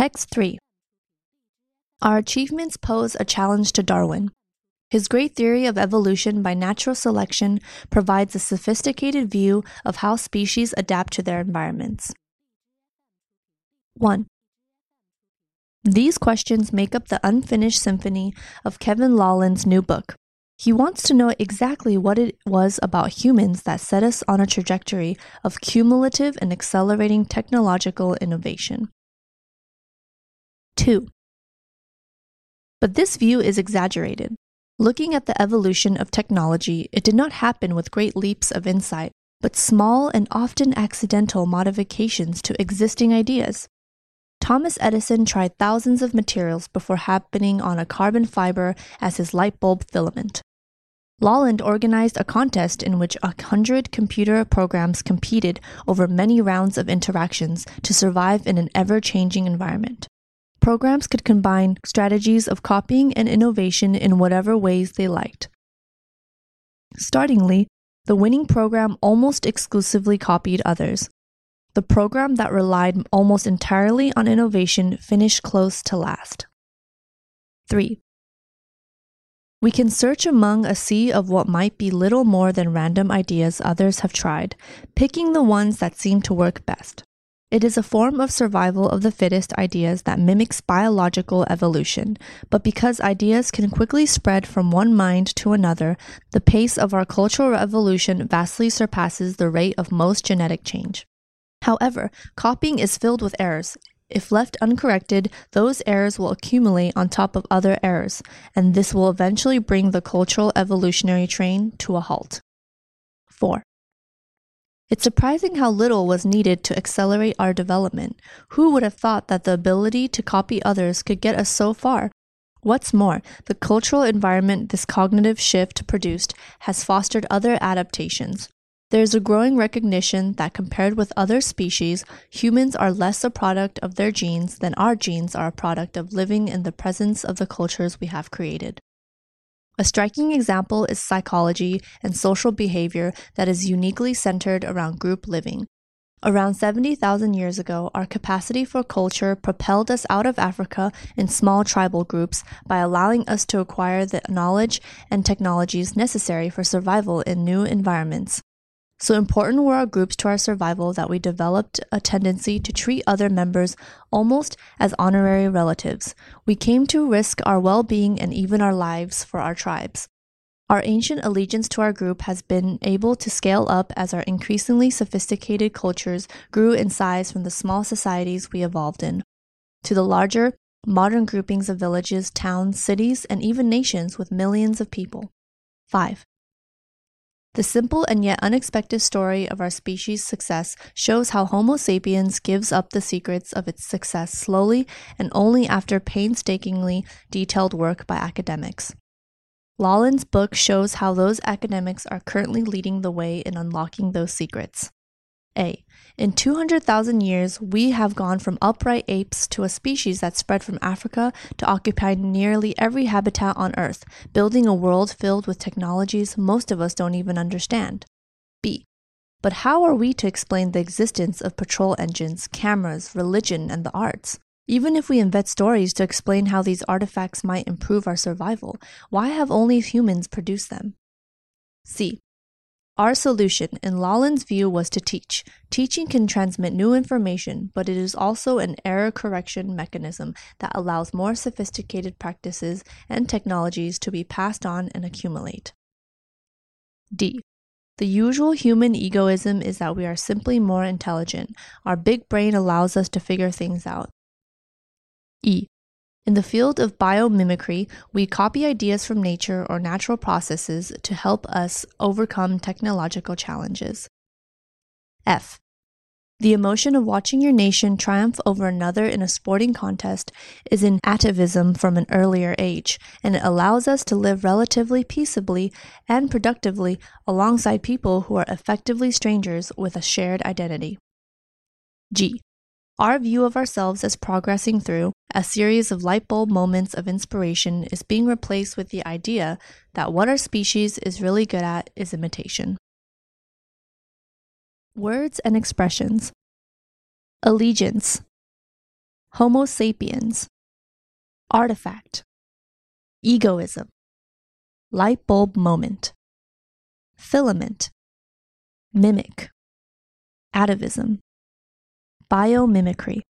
Text 3 Our achievements pose a challenge to Darwin. His great theory of evolution by natural selection provides a sophisticated view of how species adapt to their environments. 1. These questions make up the unfinished symphony of Kevin Laland's new book. He wants to know exactly what it was about humans that set us on a trajectory of cumulative and accelerating technological innovation. 2. But this view is exaggerated. Looking at the evolution of technology, it did not happen with great leaps of insight, but small and often accidental modifications to existing ideas. Thomas Edison tried thousands of materials before happening on a carbon fiber as his light bulb filament. Laland organized a contest in which a hundred computer programs competed over many rounds of interactions to survive in an ever changing environment. Programs could combine strategies of copying and innovation in whatever ways they liked. Startingly, the winning program almost exclusively copied others. The program that relied almost entirely on innovation finished close to last. 3. We can search among a sea of what might be little more than random ideas others have tried, picking the ones that seem to work best. It is a form of survival of the fittest ideas that mimics biological evolution, but because ideas can quickly spread from one mind to another, the pace of our cultural evolution vastly surpasses the rate of most genetic change. However, copying is filled with errors. If left uncorrected, those errors will accumulate on top of other errors, and this will eventually bring the cultural evolutionary train to a halt. 4. It's surprising how little was needed to accelerate our development. Who would have thought that the ability to copy others could get us so far? What's more, the cultural environment this cognitive shift produced has fostered other adaptations. There is a growing recognition that compared with other species, humans are less a product of their genes than our genes are a product of living in the presence of the cultures we have created. A striking example is psychology and social behavior that is uniquely centered around group living. Around 70,000 years ago, our capacity for culture propelled us out of Africa in small tribal groups by allowing us to acquire the knowledge and technologies necessary for survival in new environments. So important were our groups to our survival that we developed a tendency to treat other members almost as honorary relatives. We came to risk our well being and even our lives for our tribes. Our ancient allegiance to our group has been able to scale up as our increasingly sophisticated cultures grew in size from the small societies we evolved in to the larger, modern groupings of villages, towns, cities, and even nations with millions of people. 5. The simple and yet unexpected story of our species' success shows how Homo sapiens gives up the secrets of its success slowly and only after painstakingly detailed work by academics. Laland's book shows how those academics are currently leading the way in unlocking those secrets. A. In 200,000 years, we have gone from upright apes to a species that spread from Africa to occupy nearly every habitat on Earth, building a world filled with technologies most of us don't even understand. B. But how are we to explain the existence of patrol engines, cameras, religion, and the arts? Even if we invent stories to explain how these artifacts might improve our survival, why have only humans produced them? C. Our solution, in Laland's view, was to teach. Teaching can transmit new information, but it is also an error correction mechanism that allows more sophisticated practices and technologies to be passed on and accumulate. D. The usual human egoism is that we are simply more intelligent. Our big brain allows us to figure things out. E. In the field of biomimicry, we copy ideas from nature or natural processes to help us overcome technological challenges. F. The emotion of watching your nation triumph over another in a sporting contest is an atavism from an earlier age, and it allows us to live relatively peaceably and productively alongside people who are effectively strangers with a shared identity. G. Our view of ourselves as progressing through a series of light bulb moments of inspiration is being replaced with the idea that what our species is really good at is imitation. Words and expressions. Allegiance, Homo sapiens, Artifact, Egoism, Light bulb moment, Filament, Mimic, Atavism, Biomimicry.